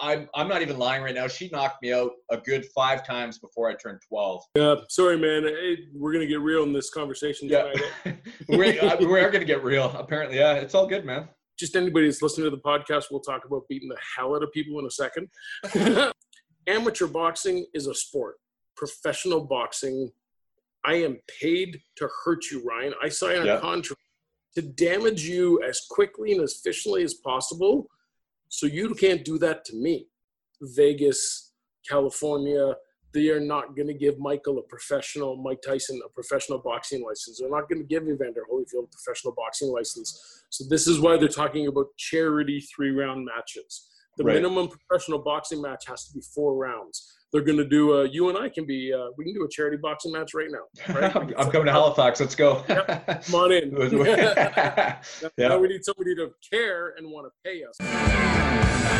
I'm I'm not even lying right now. She knocked me out a good five times before I turned 12. Yeah, sorry, man. Hey, we're gonna get real in this conversation. Yeah, we uh, we are gonna get real. Apparently, yeah. It's all good, man. Just anybody that's listening to the podcast, we'll talk about beating the hell out of people in a second. Amateur boxing is a sport. Professional boxing, I am paid to hurt you, Ryan. I sign a Yeah. contract to damage you as quickly and as efficiently as possible so you can't do that to me. Vegas, California, they are not going to give Michael a professional, Mike Tyson, a professional boxing license. They're not going to give Evander Holyfield a professional boxing license. So this is why they're talking about charity three round matches. The Right. minimum professional boxing match has to be four rounds. They're going to do. Uh, you and I can be. Uh, we can do a charity boxing match right now. Right? I'm, coming to Halifax. Let's go. Come on in. yeah. Now we need somebody to care and want to pay us.